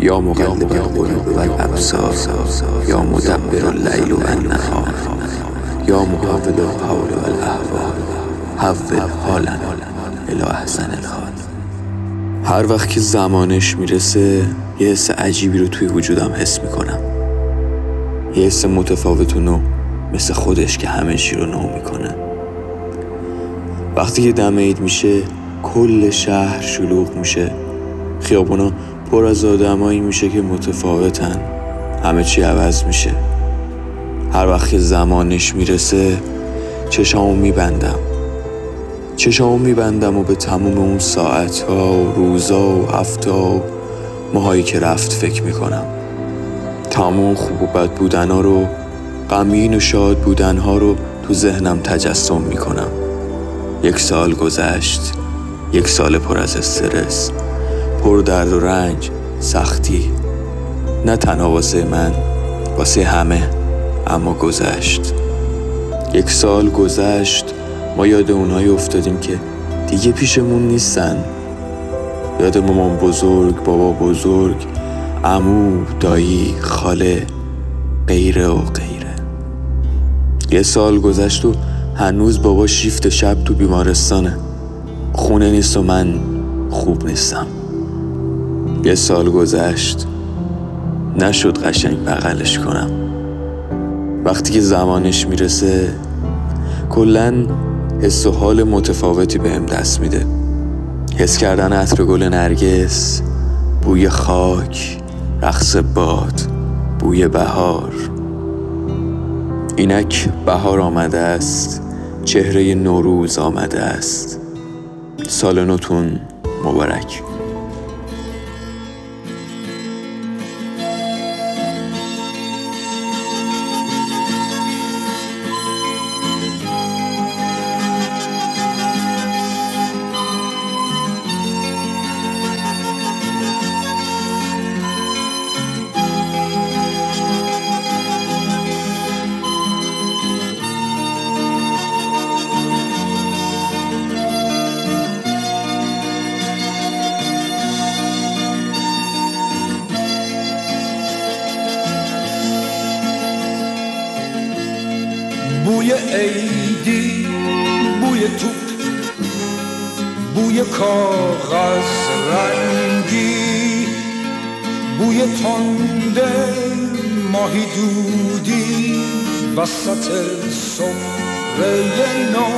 یا مقلب القلوب و الابصار یا مدبر اللیل و النهار یا محول الحول و الاحوال حول حالا الى احسن الحال. هر وقت که زمانش می‌رسه یه حس عجیبی رو توی وجودم حس می‌کنم. یه حس متفاوت و نو مثل خودش که همه چی رو نو می‌کنه. وقتی که دم عید میشه کل شهر شلوغ میشه. خیابونا پر از آدمایی میشه که متفاوتن. همه چی عوض میشه. هر وقت زمانش می‌رسه چشامو میبندم. چشامو میبندم و به تموم اون ساعتها و روزا و هفته و ماهایی که رفت فکر می‌کنم. تمام خوب و بد بودنها رو غمگین و شاد بودنها رو تو ذهنم تجسم می‌کنم. یک سال گذشت یک سال پر از استرس. پر درد و رنج سختی. نه تنها واسه من واسه همه. اما گذشت. یک سال گذشت ما یاد اونایی افتادیم که دیگه پیشمون نیستن. یاد مامان بزرگ بابا بزرگ امو دایی خاله غیره و غیره. یه سال گذشت و هنوز بابا شیفت شب تو بیمارستانه. خونه نیست و من خوب نیستم. یه سال گذشت نشد قشنگ بغلش کنم. وقتی که زمانش می‌رسه کلا حس و حال متفاوتی بهم دست میده. حس کردن عطر گل نرگس بوی خاک رقص باد بوی بهار. اینک بهار آمده است چهره نوروز آمده است. سال نوتون مبارک. بوی عیدی بوی توپ بوی کاغذ رنگی بوی تنده ماهی دودی وسط سفره نو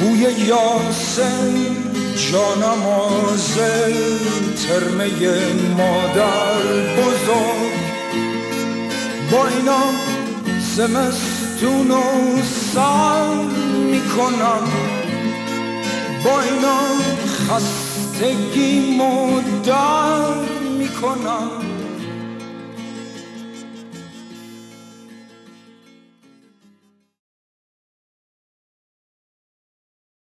بوی یاسم جانماز ترمه مادر بزرگ. با اینا زمستون و سر می‌کنم. با اینا خستگی مدر می‌کنم.